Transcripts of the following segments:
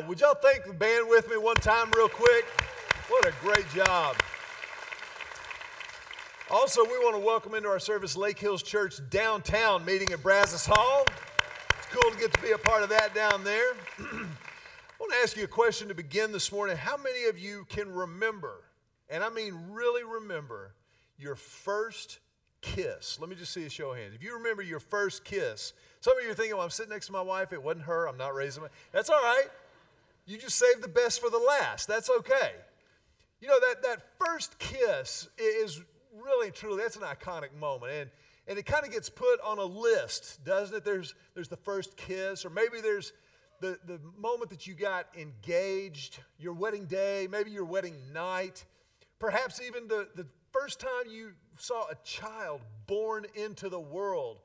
Wow. Would y'all thank the band with me one time, real quick? What a great job. Also, we want to welcome into our service Lake Hills Church downtown meeting at Brazos Hall. It's cool to get to be a part of that down there. I want to ask you a question to begin this morning. How many of you can remember, and I mean really remember, your first kiss? Let me just see a show of hands. If you remember your first kiss, some of you are thinking, well, I'm sitting next to my wife. It wasn't her. I'm not raising my. That's all right. You just save the best for the last. That's okay. You know, that, that first kiss is really, truly, that's an iconic moment. And, and it kind of gets put on a list, doesn't it? There's, there's the first kiss, or maybe there's the, the moment that you got engaged, your wedding day, maybe your wedding night, perhaps even the, the first time you saw a child born into the world.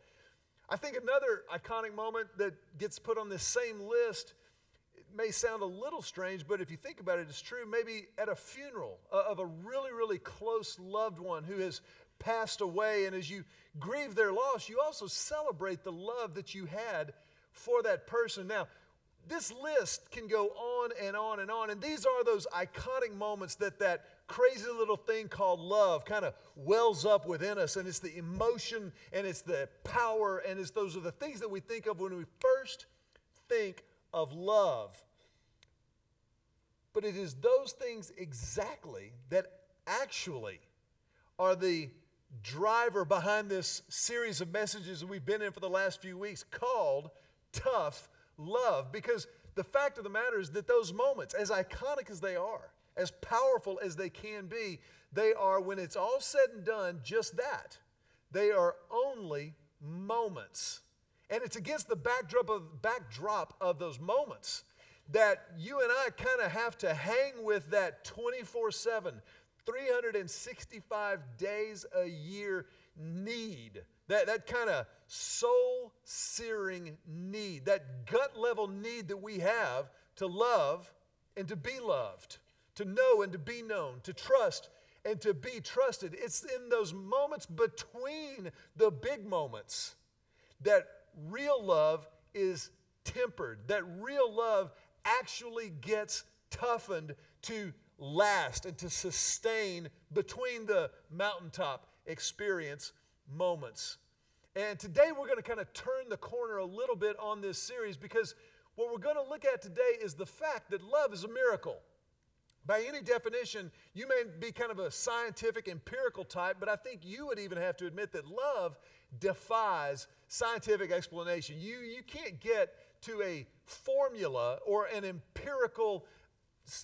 I think another iconic moment that gets put on this same list may sound a little strange, but if you think about it, it's true. Maybe at a funeral uh, of a really, really close loved one who has passed away, and as you grieve their loss, you also celebrate the love that you had for that person. Now, this list can go on and on and on, and these are those iconic moments that that crazy little thing called love kind of wells up within us and it's the emotion and it's the power and it's those are the things that we think of when we first think of love but it is those things exactly that actually are the driver behind this series of messages that we've been in for the last few weeks called tough love because the fact of the matter is that those moments as iconic as they are as powerful as they can be, they are, when it's all said and done, just that. They are only moments. And it's against the backdrop of, backdrop of those moments that you and I kind of have to hang with that 24 7, 365 days a year need. That, that kind of soul searing need, that gut level need that we have to love and to be loved to know and to be known, to trust and to be trusted. It's in those moments between the big moments that real love is tempered, that real love actually gets toughened to last and to sustain between the mountaintop experience moments. And today we're going to kind of turn the corner a little bit on this series because what we're going to look at today is the fact that love is a miracle. By any definition, you may be kind of a scientific, empirical type, but I think you would even have to admit that love defies scientific explanation. You, you can't get to a formula or an empirical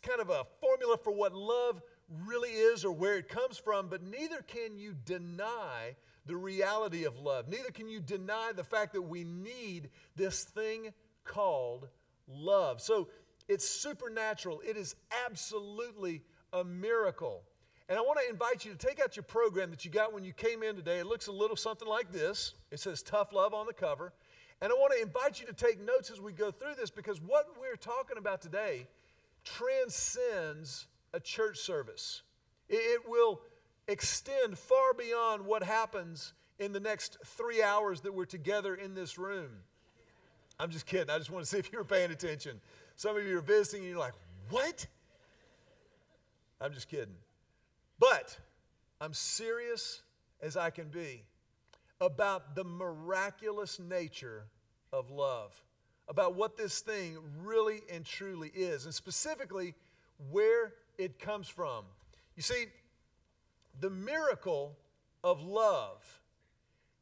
kind of a formula for what love really is or where it comes from, but neither can you deny the reality of love. Neither can you deny the fact that we need this thing called love. So it's supernatural. It is absolutely a miracle. And I want to invite you to take out your program that you got when you came in today. It looks a little something like this. It says Tough Love on the cover. And I want to invite you to take notes as we go through this because what we're talking about today transcends a church service. It will extend far beyond what happens in the next three hours that we're together in this room. I'm just kidding. I just want to see if you were paying attention. Some of you are visiting and you're like, what? I'm just kidding. But I'm serious as I can be about the miraculous nature of love, about what this thing really and truly is, and specifically where it comes from. You see, the miracle of love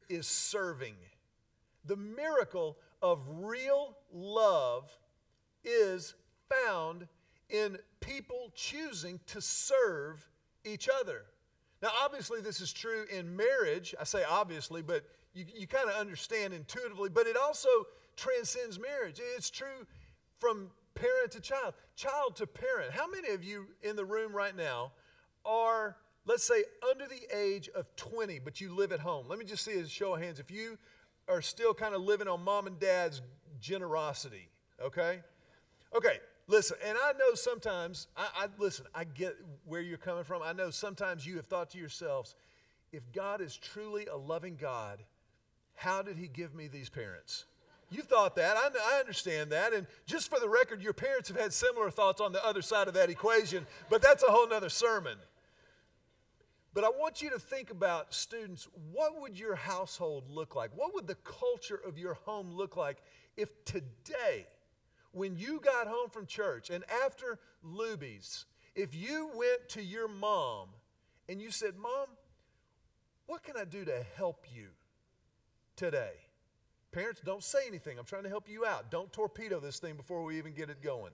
is serving. The miracle of real love is found in people choosing to serve each other. Now, obviously, this is true in marriage. I say obviously, but you, you kind of understand intuitively, but it also transcends marriage. It's true from parent to child, child to parent. How many of you in the room right now are, let's say, under the age of 20, but you live at home? Let me just see a show of hands. If you are still kind of living on mom and dad's generosity, okay? Okay, listen, and I know sometimes, I, I, listen, I get where you're coming from. I know sometimes you have thought to yourselves, if God is truly a loving God, how did He give me these parents? You thought that. I, I, understand that. And just for the record, your parents have had similar thoughts on the other side of that equation, but that's a whole nother sermon. But I want you to think about, students, what would your household look like? What would the culture of your home look like if today, when you got home from church and after Luby's, if you went to your mom and you said, Mom, what can I do to help you today? Parents, don't say anything. I'm trying to help you out. Don't torpedo this thing before we even get it going.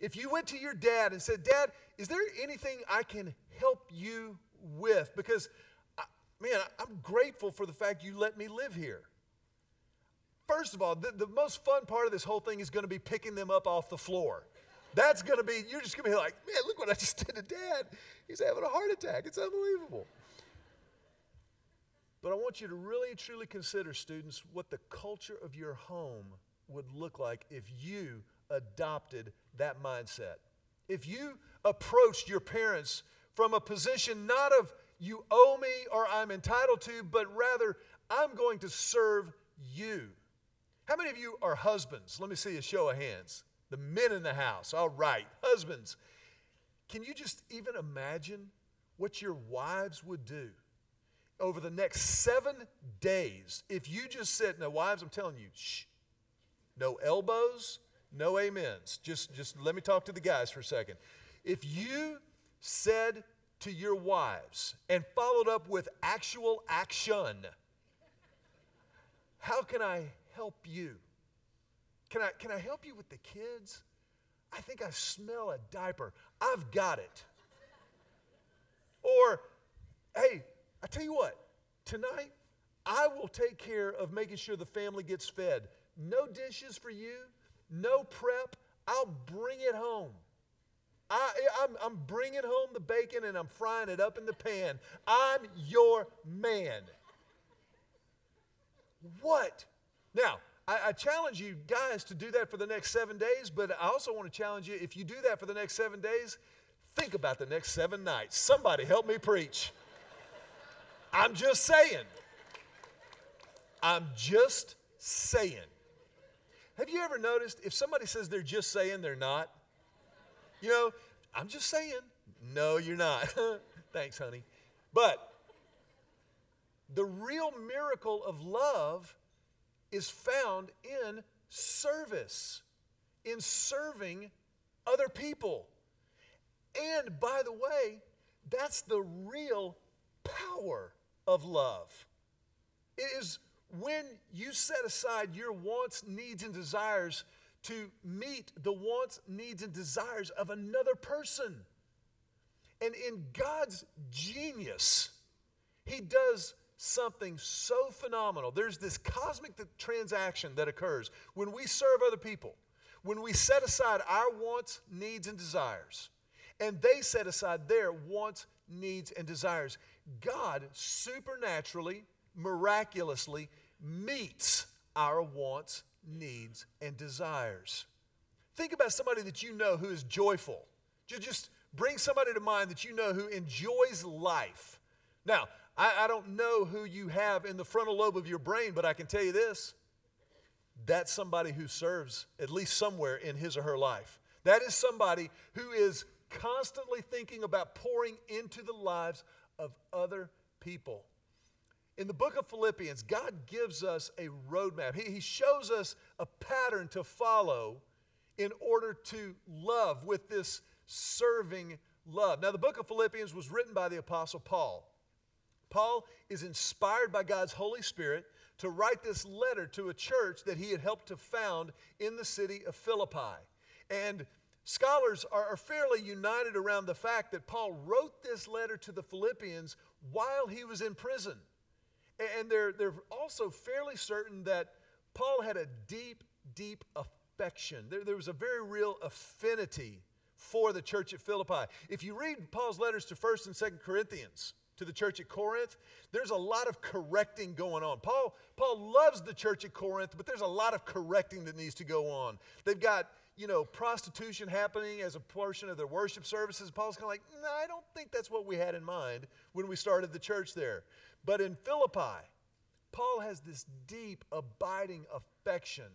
If you went to your dad and said, Dad, is there anything I can help you with? Because, I, man, I'm grateful for the fact you let me live here. First of all, the, the most fun part of this whole thing is going to be picking them up off the floor. That's going to be, you're just going to be like, man, look what I just did to dad. He's having a heart attack. It's unbelievable. But I want you to really truly consider, students, what the culture of your home would look like if you adopted that mindset. If you approached your parents from a position not of you owe me or I'm entitled to, but rather I'm going to serve you. How many of you are husbands? Let me see a show of hands. The men in the house. All right, husbands. Can you just even imagine what your wives would do over the next seven days, if you just said, now, wives, I'm telling you, shh, no elbows, no amens. Just, just let me talk to the guys for a second. If you said to your wives and followed up with actual action, how can I help you? Can I, can I help you with the kids? I think I smell a diaper. I've got it. Or, hey, I tell you what, tonight I will take care of making sure the family gets fed. No dishes for you, no prep. I'll bring it home. I, am I'm, I'm bringing home the bacon and I'm frying it up in the pan. I'm your man. What? Now, I, I, challenge you guys to do that for the next seven days, but I also want to challenge you if you do that for the next seven days, think about the next seven nights. Somebody help me preach. I'm just saying. I'm just saying. Have you ever noticed if somebody says they're just saying, they're not? You know, I'm just saying. No, you're not. Thanks, honey. But the real miracle of love is found in service, in serving other people. And by the way, that's the real power of love. It is when you set aside your wants, needs, and desires to meet the wants, needs, and desires of another person. And in God's genius, He does something so phenomenal. There's this cosmic transaction that occurs when we serve other people, when we set aside our wants, needs, and desires, and they set aside their wants, needs, and desires. God supernaturally, miraculously meets our wants, needs, and desires. Think about somebody that you know who is joyful. Just bring somebody to mind that you know who enjoys life. Now, I, I don't know who you have in the frontal lobe of your brain, but I can tell you this that's somebody who serves at least somewhere in his or her life. That is somebody who is constantly thinking about pouring into the lives of other people. In the book of Philippians, God gives us a roadmap. He, he shows us a pattern to follow in order to love with this serving love. Now, the book of Philippians was written by the Apostle Paul. Paul is inspired by God's Holy Spirit to write this letter to a church that he had helped to found in the city of Philippi. And Scholars are, fairly united around the fact that Paul wrote this letter to the Philippians while he was in prison. And they're, they're also fairly certain that Paul had a deep, deep affection. There, there was a very real affinity for the church at Philippi. If you read Paul's letters to 1st and 2nd Corinthians, to the church at Corinth, there's a lot of correcting going on. Paul, Paul loves the church at Corinth, but there's a lot of correcting that needs to go on. They've got you know, prostitution happening as a portion of their worship services. Paul's kind of like, I don't think that's what we had in mind when we started the church there. But in Philippi, Paul has this deep, abiding affection.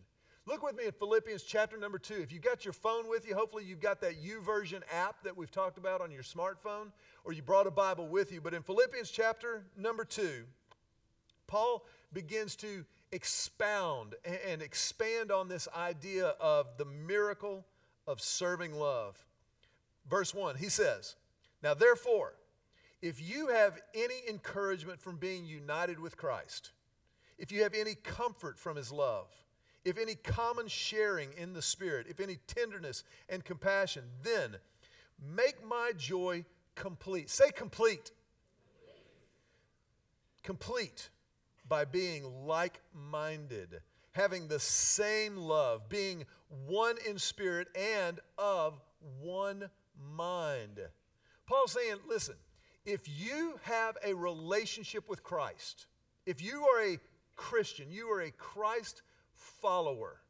Look with me in Philippians chapter number two. If you've got your phone with you, hopefully you've got that YouVersion app that we've talked about on your smartphone, or you brought a Bible with you. But in Philippians chapter number two, Paul begins to expound and expand on this idea of the miracle of serving love. Verse 1, he says, Now therefore, if you have any encouragement from being united with Christ, if you have any comfort from his love, if any common sharing in the Spirit, if any tenderness and compassion, then make my joy complete. Say complete. Complete by being like minded, having the same love, being one in spirit and of one mind. Paul's saying, listen, if you have a relationship with Christ, if you are a Christian, you are a Christ follower,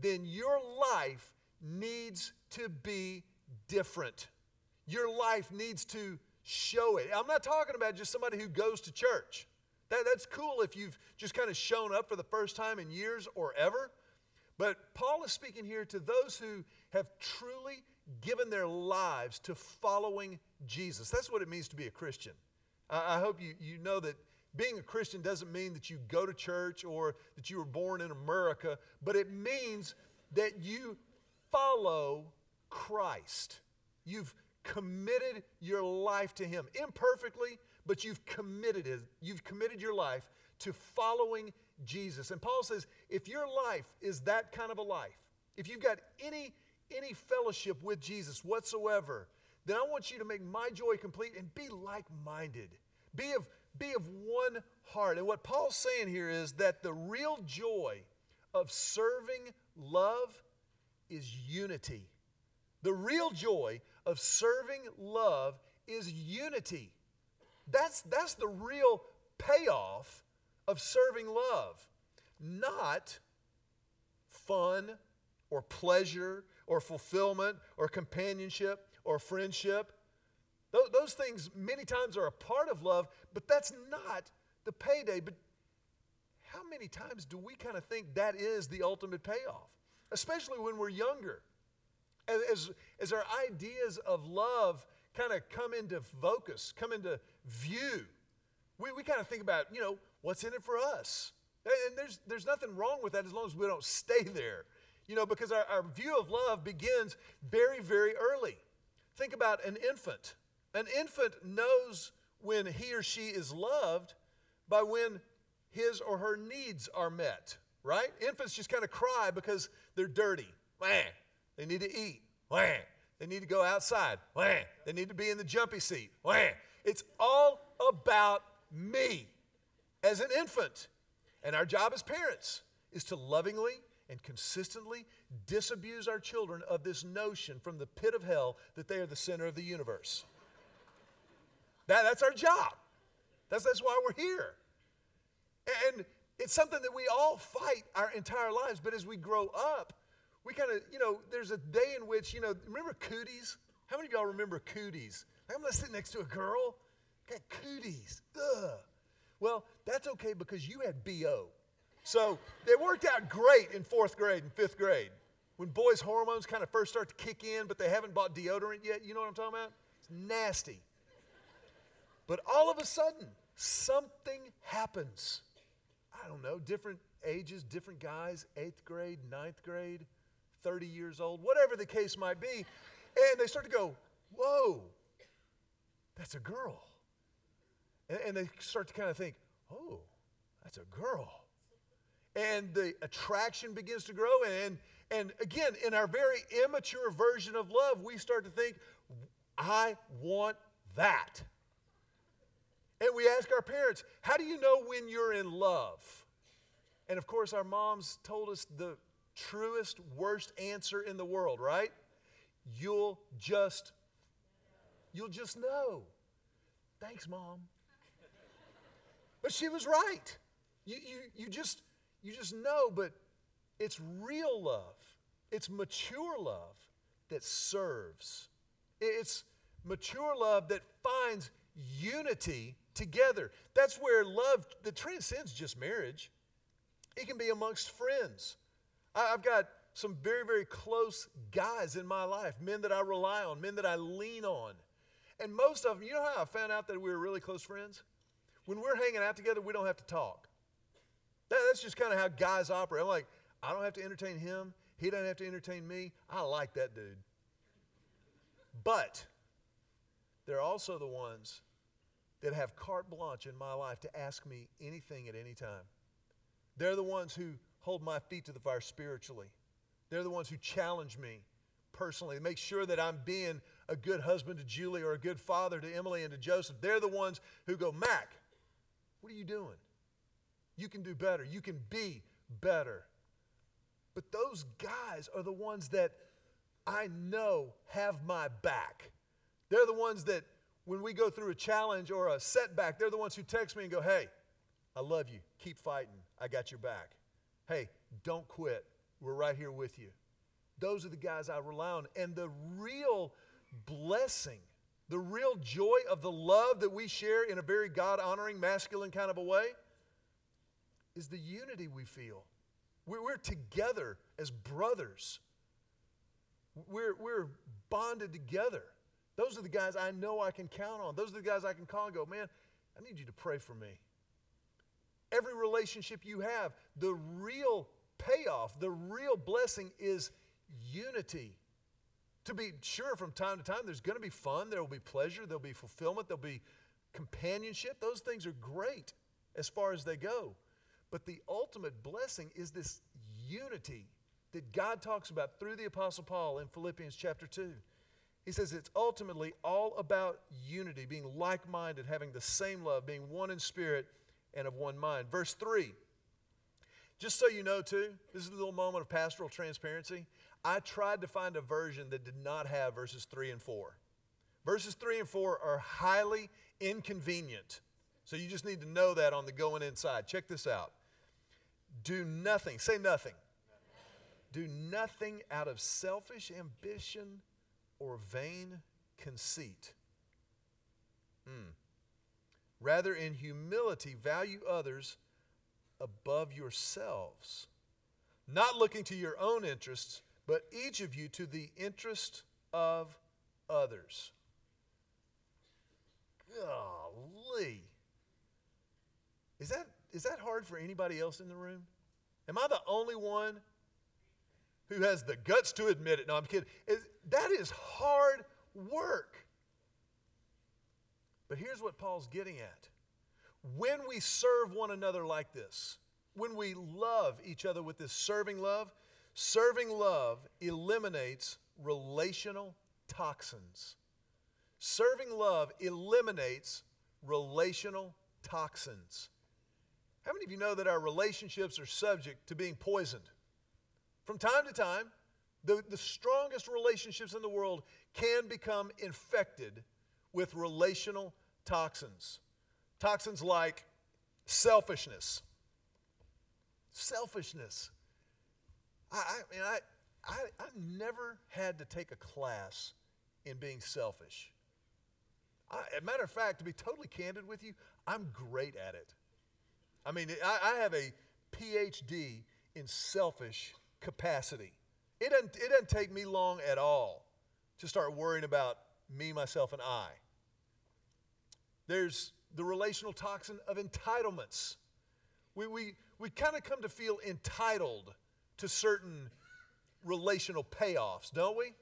then your life needs to be different. Your life needs to show it. I'm not talking about just somebody who goes to church. That, that's cool if you've just kind of shown up for the first time in years or ever. But Paul is speaking here to those who have truly given their lives to following Jesus. That's what it means to be a Christian. I, I hope you, you know that being a Christian doesn't mean that you go to church or that you were born in America, but it means that you follow Christ. You've committed your life to Him imperfectly, but you've committed it. You've committed your life to following Jesus. And Paul says, if your life is that kind of a life, if you've got any any fellowship with Jesus whatsoever, then I want you to make my joy complete and be like-minded. Be of be of one heart. And what Paul's saying here is that the real joy of serving love is unity. The real joy of serving love is unity. That's, that's the real payoff of serving love, not fun or pleasure or fulfillment or companionship or friendship. Those, those things many times are a part of love, but that's not the payday. But how many times do we kind of think that is the ultimate payoff? Especially when we're younger. As, as our ideas of love kind of come into focus, come into view, we, we kind of think about, you know, what's in it for us? And there's, there's nothing wrong with that as long as we don't stay there. You know, because our, our view of love begins very, very early. Think about an infant. An infant knows when he or she is loved by when his or her needs are met, right? Infants just kind of cry because they're dirty. They need to eat. Wah. They need to go outside. Wah. They need to be in the jumpy seat. Wah. It's all about me as an infant. And our job as parents is to lovingly and consistently disabuse our children of this notion from the pit of hell that they are the center of the universe. That, that's our job. That's, that's why we're here. And it's something that we all fight our entire lives, but as we grow up, we kind of, you know, there's a day in which, you know, remember cooties? How many of y'all remember cooties? I'm gonna sit next to a girl, got cooties. Ugh. Well, that's okay because you had BO. So it worked out great in fourth grade and fifth grade. When boys' hormones kind of first start to kick in, but they haven't bought deodorant yet, you know what I'm talking about? It's nasty. But all of a sudden, something happens. I don't know, different ages, different guys, eighth grade, ninth grade, 30 years old, whatever the case might be. And they start to go, whoa, that's a girl. And, and they start to kind of think, oh, that's a girl and the attraction begins to grow. And, and again, in our very immature version of love, we start to think, I want that. And we ask our parents, How do you know when you're in love? And of course, our moms told us the truest, worst answer in the world, right? You'll just, you'll just know. Thanks, mom. But she was right. You, you, you just, you just know, but it's real love. It's mature love that serves. It's mature love that finds unity together. That's where love that transcends just marriage. It can be amongst friends. I've got some very, very close guys in my life, men that I rely on, men that I lean on. And most of them, you know how I found out that we were really close friends? When we're hanging out together, we don't have to talk. that's just kind of how guys operate. I'm like, I don't have to entertain him. He doesn't have to entertain me. I like that dude. But they're also the ones that have carte blanche in my life to ask me anything at any time. They're the ones who hold my feet to the fire spiritually. They're the ones who challenge me personally, make sure that I'm being a good husband to Julie or a good father to Emily and to Joseph. They're the ones who go, Mac, what are you doing? You can do better. You can be better. But those guys are the ones that I know have my back. They're the ones that, when we go through a challenge or a setback, they're the ones who text me and go, Hey, I love you. Keep fighting. I got your back. Hey, don't quit. We're right here with you. Those are the guys I rely on. And the real blessing, the real joy of the love that we share in a very God honoring, masculine kind of a way is the unity we feel. We're, we're together as brothers, we're, we're bonded together. Those are the guys I know I can count on. Those are the guys I can call and go, man, I need you to pray for me. Every relationship you have, the real payoff, the real blessing is unity. To be sure, from time to time, there's going to be fun, there will be pleasure, there'll be fulfillment, there'll be companionship. Those things are great as far as they go. But the ultimate blessing is this unity that God talks about through the Apostle Paul in Philippians chapter 2. He says it's ultimately all about unity, being like minded, having the same love, being one in spirit and of one mind. Verse 3 just so you know, too, this is a little moment of pastoral transparency. I tried to find a version that did not have verses 3 and 4. Verses 3 and 4 are highly inconvenient. So you just need to know that on the going inside. Check this out. Do nothing, say nothing. Do nothing out of selfish ambition or vain conceit. Mm. Rather, in humility, value others above yourselves, not looking to your own interests, but each of you to the interest of others. Golly. Is that, is that hard for anybody else in the room? Am I the only one who has the guts to admit it? No, I'm kidding. Is, that is hard work. But here's what Paul's getting at when we serve one another like this, when we love each other with this serving love, serving love eliminates relational toxins. Serving love eliminates relational toxins. How many of you know that our relationships are subject to being poisoned? From time to time, the, the strongest relationships in the world can become infected with relational toxins. Toxins like selfishness. Selfishness. I, I mean, I, I, I never had to take a class in being selfish. I, as a matter of fact, to be totally candid with you, I'm great at it. I mean, I, I have a PhD in selfish capacity. It doesn't, it doesn't take me long at all to start worrying about me, myself, and I. There's the relational toxin of entitlements. We, we, we kind of come to feel entitled to certain relational payoffs, don't we?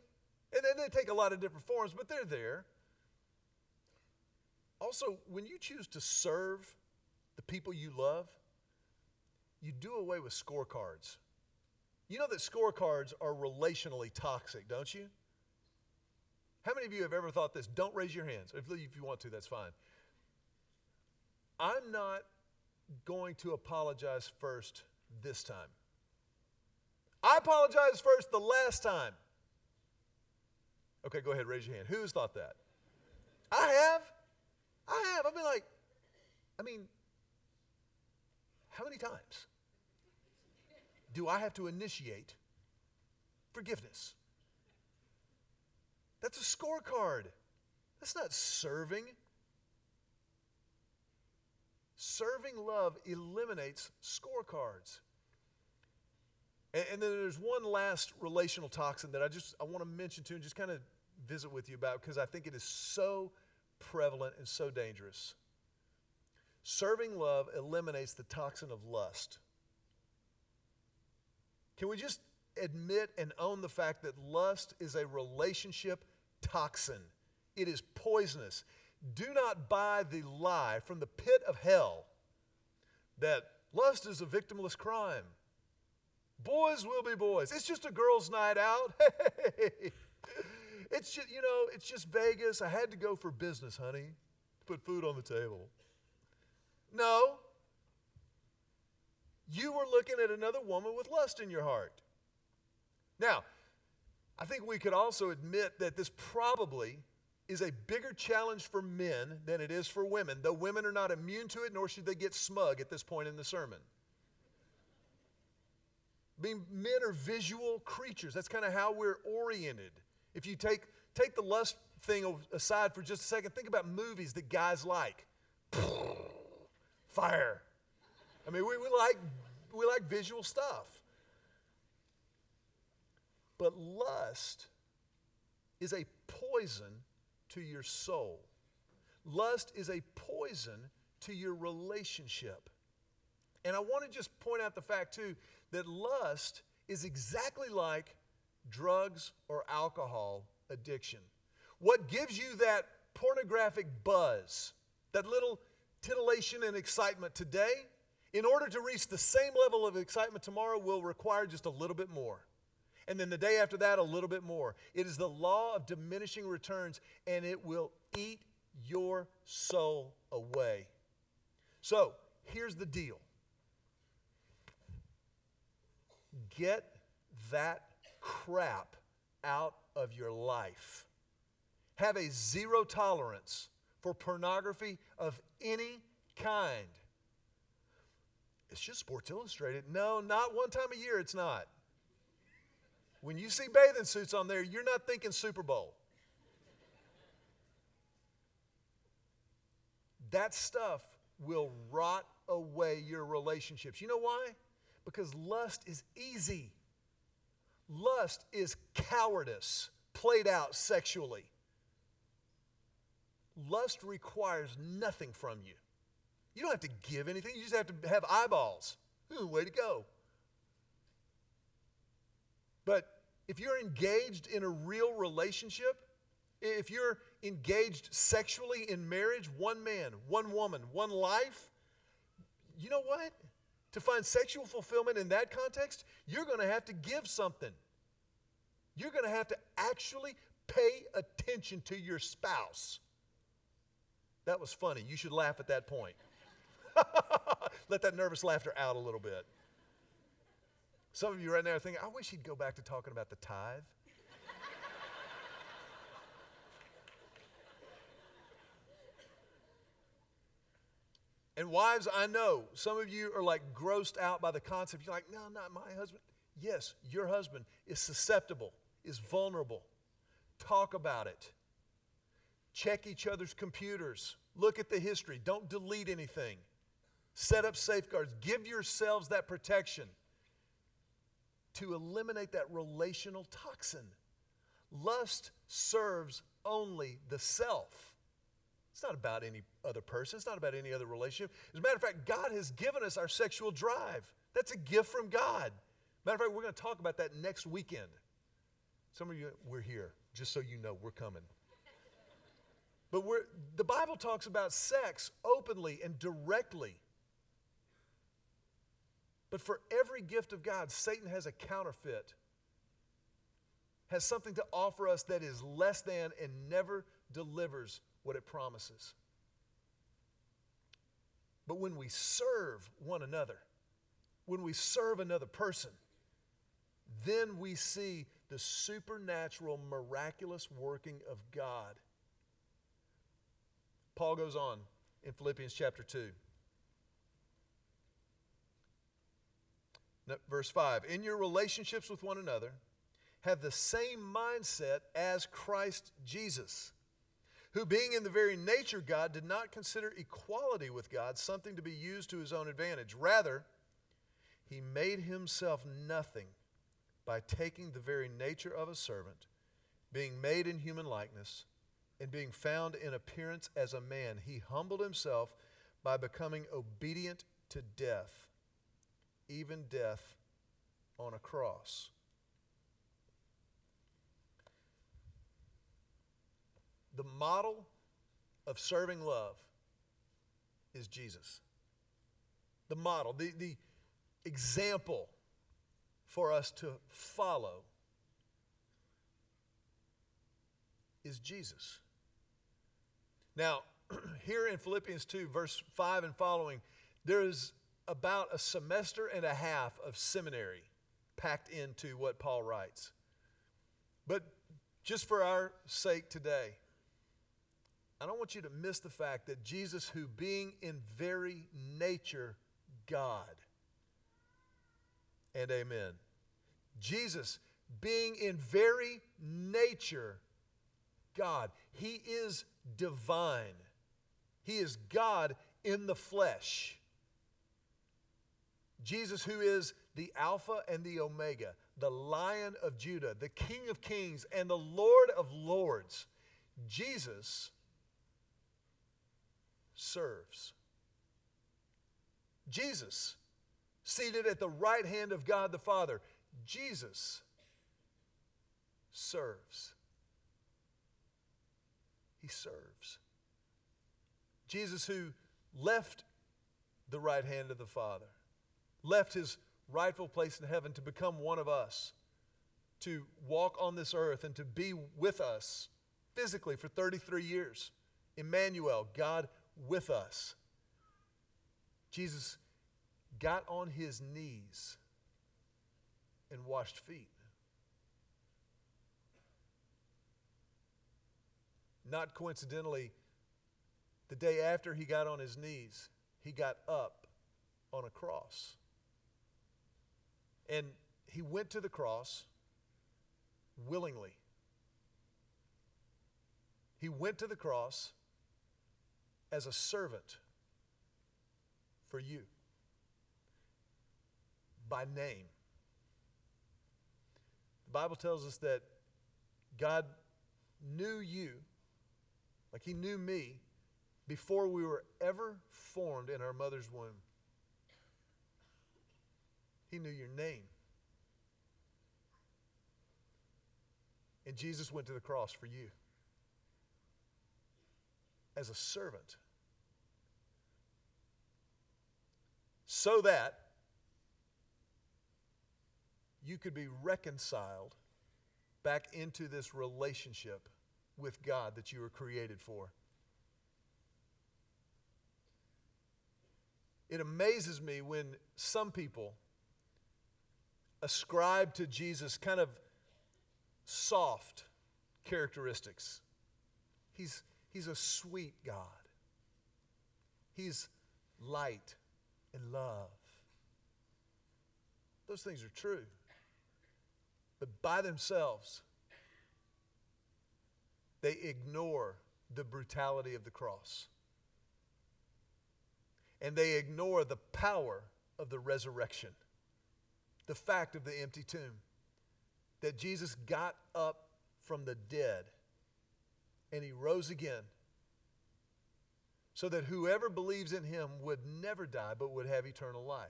And they, they take a lot of different forms, but they're there. Also, when you choose to serve the people you love, you do away with scorecards. You know that scorecards are relationally toxic, don't you? How many of you have ever thought this? Don't raise your hands. If you want to, that's fine. I'm not going to apologize first this time. I apologized first the last time. Okay, go ahead, raise your hand. Who's thought that? I have. I have. I've been like, I mean, how many times do I have to initiate forgiveness? That's a scorecard. That's not serving. Serving love eliminates scorecards. And, and then there's one last relational toxin that I just I want to mention to and just kind of visit with you about because I think it is so prevalent and so dangerous. Serving love eliminates the toxin of lust. Can we just admit and own the fact that lust is a relationship toxin? It is poisonous. Do not buy the lie from the pit of hell that lust is a victimless crime. Boys will be boys. It's just a girls' night out. it's just, you know, it's just Vegas. I had to go for business, honey, to put food on the table. No. You were looking at another woman with lust in your heart. Now, I think we could also admit that this probably is a bigger challenge for men than it is for women, though women are not immune to it, nor should they get smug at this point in the sermon. Being men are visual creatures. That's kind of how we're oriented. If you take, take the lust thing aside for just a second, think about movies that guys like. Fire. I mean, we, we, like, we like visual stuff. But lust is a poison to your soul. Lust is a poison to your relationship. And I want to just point out the fact, too, that lust is exactly like drugs or alcohol addiction. What gives you that pornographic buzz, that little titillation and excitement today, in order to reach the same level of excitement tomorrow, will require just a little bit more. And then the day after that, a little bit more. It is the law of diminishing returns, and it will eat your soul away. So here's the deal get that crap out of your life. Have a zero tolerance for pornography of any kind. It's just Sports Illustrated. No, not one time a year, it's not. When you see bathing suits on there, you're not thinking Super Bowl. That stuff will rot away your relationships. You know why? Because lust is easy. Lust is cowardice played out sexually. Lust requires nothing from you. You don't have to give anything, you just have to have eyeballs. Ooh, way to go. But if you're engaged in a real relationship, if you're engaged sexually in marriage, one man, one woman, one life, you know what? To find sexual fulfillment in that context, you're going to have to give something. You're going to have to actually pay attention to your spouse. That was funny. You should laugh at that point. Let that nervous laughter out a little bit. Some of you right now are thinking, I wish he'd go back to talking about the tithe. and wives, I know some of you are like grossed out by the concept. You're like, no, not my husband. Yes, your husband is susceptible, is vulnerable. Talk about it. Check each other's computers. Look at the history. Don't delete anything. Set up safeguards. Give yourselves that protection to eliminate that relational toxin. Lust serves only the self. It's not about any other person, it's not about any other relationship. As a matter of fact, God has given us our sexual drive. That's a gift from God. Matter of fact, we're going to talk about that next weekend. Some of you, we're here, just so you know, we're coming. But we're, the Bible talks about sex openly and directly. But for every gift of God, Satan has a counterfeit, has something to offer us that is less than and never delivers what it promises. But when we serve one another, when we serve another person, then we see the supernatural, miraculous working of God. Paul goes on in Philippians chapter 2. Verse 5 In your relationships with one another, have the same mindset as Christ Jesus, who, being in the very nature God, did not consider equality with God something to be used to his own advantage. Rather, he made himself nothing by taking the very nature of a servant, being made in human likeness, and being found in appearance as a man. He humbled himself by becoming obedient to death, even death on a cross. The model of serving love is Jesus. The model, the, the example for us to follow is Jesus. Now, here in Philippians 2, verse 5 and following, there is about a semester and a half of seminary packed into what Paul writes. But just for our sake today, I don't want you to miss the fact that Jesus, who being in very nature God, and amen. Jesus, being in very nature God, He is divine. He is God in the flesh. Jesus, who is the Alpha and the Omega, the Lion of Judah, the King of Kings, and the Lord of Lords. Jesus serves. Jesus, seated at the right hand of God the Father, Jesus serves. He serves. Jesus, who left the right hand of the Father, left his rightful place in heaven to become one of us, to walk on this earth and to be with us physically for 33 years. Emmanuel, God with us. Jesus got on his knees and washed feet. Not coincidentally, the day after he got on his knees, he got up on a cross. And he went to the cross willingly. He went to the cross as a servant for you by name. The Bible tells us that God knew you, like He knew me, before we were ever formed in our mother's womb. He knew your name. And Jesus went to the cross for you as a servant. So that you could be reconciled back into this relationship with God that you were created for. It amazes me when some people ascribe to Jesus kind of soft characteristics. He's, he's a sweet God, He's light and love. Those things are true. But by themselves, they ignore the brutality of the cross. And they ignore the power of the resurrection, the fact of the empty tomb, that Jesus got up from the dead and he rose again so that whoever believes in him would never die but would have eternal life.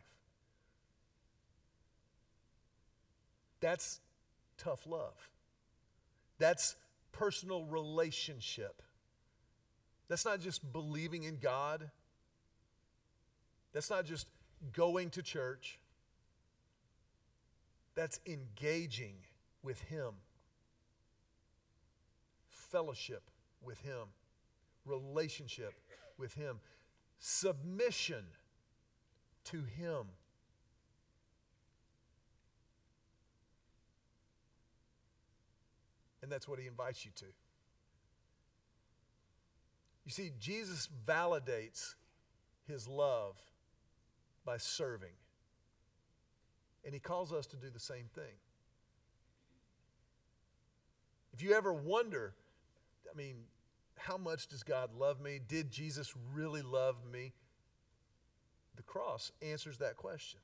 That's tough love. That's personal relationship. That's not just believing in God. That's not just going to church. That's engaging with Him, fellowship with Him, relationship with Him, submission to Him. And that's what he invites you to. You see, Jesus validates his love by serving. And he calls us to do the same thing. If you ever wonder, I mean, how much does God love me? Did Jesus really love me? The cross answers that question.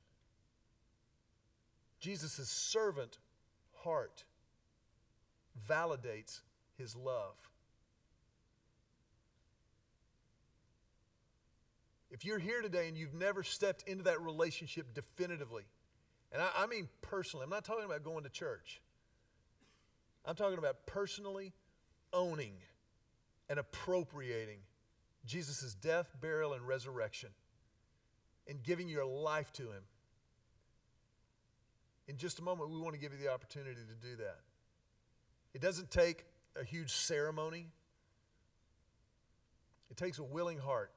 Jesus' servant heart validates his love. If you're here today and you've never stepped into that relationship definitively, and I, I, mean personally, I'm not talking about going to church. I'm talking about personally owning and appropriating Jesus' death, burial, and resurrection and giving your life to Him. In just a moment, we want to give you the opportunity to do that. It doesn't take a huge ceremony, it takes a willing heart,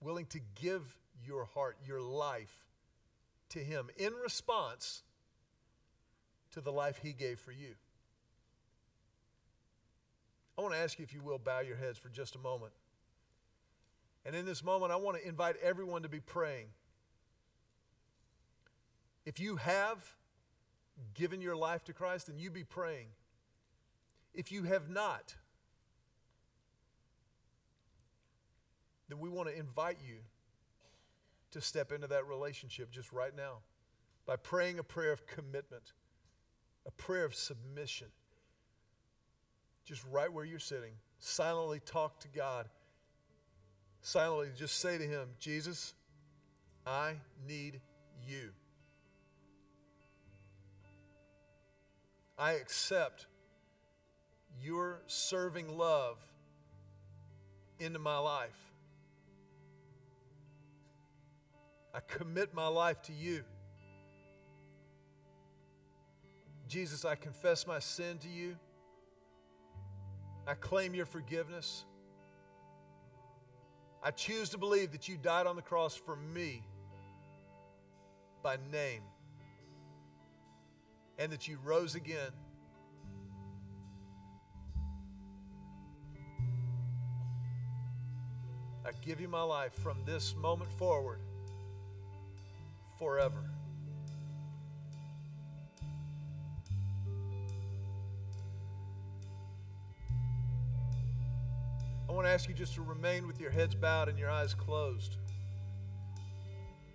willing to give your heart, your life to Him in response to the life He gave for you. I want to ask you, if you will, bow your heads for just a moment. And in this moment, I want to invite everyone to be praying. If you have given your life to Christ, then you be praying. If you have not, then we want to invite you to step into that relationship just right now by praying a prayer of commitment, a prayer of submission. Just right where you're sitting, silently talk to God. Silently just say to Him, Jesus, I need you. I accept your serving love into my life. I commit my life to you. Jesus, I confess my sin to you. I claim your forgiveness. I choose to believe that you died on the cross for me by name and that you rose again. I give you my life from this moment forward forever. I want to ask you just to remain with your heads bowed and your eyes closed.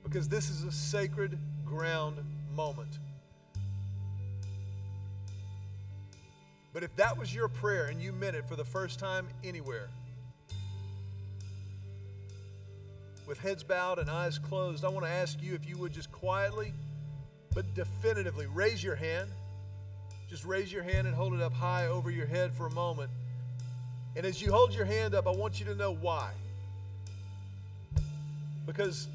Because this is a sacred ground moment. But if that was your prayer and you meant it for the first time anywhere, with heads bowed and eyes closed, I want to ask you if you would just quietly but definitively raise your hand. Just raise your hand and hold it up high over your head for a moment. And as you hold your hand up, I want you to know why. Because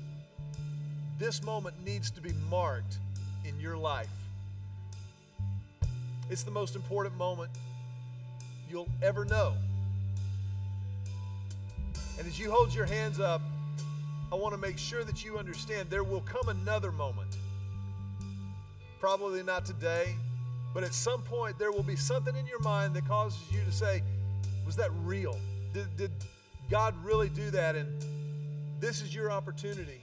this moment needs to be marked in your life. It's the most important moment you'll ever know. And as you hold your hands up, I want to make sure that you understand there will come another moment. Probably not today, but at some point there will be something in your mind that causes you to say, Was that real? Did, did God really do that? And this is your opportunity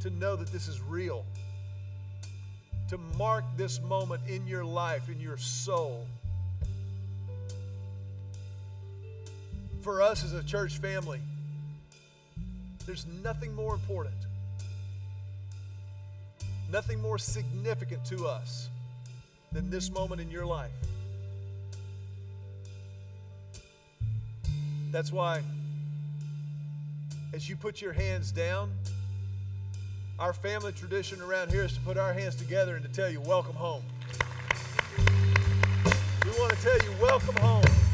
to know that this is real to mark this moment in your life, in your soul. For us as a church family, there's nothing more important, nothing more significant to us than this moment in your life. That's why, as you put your hands down, our family tradition around here is to put our hands together and to tell you, welcome home. We want to tell you, welcome home.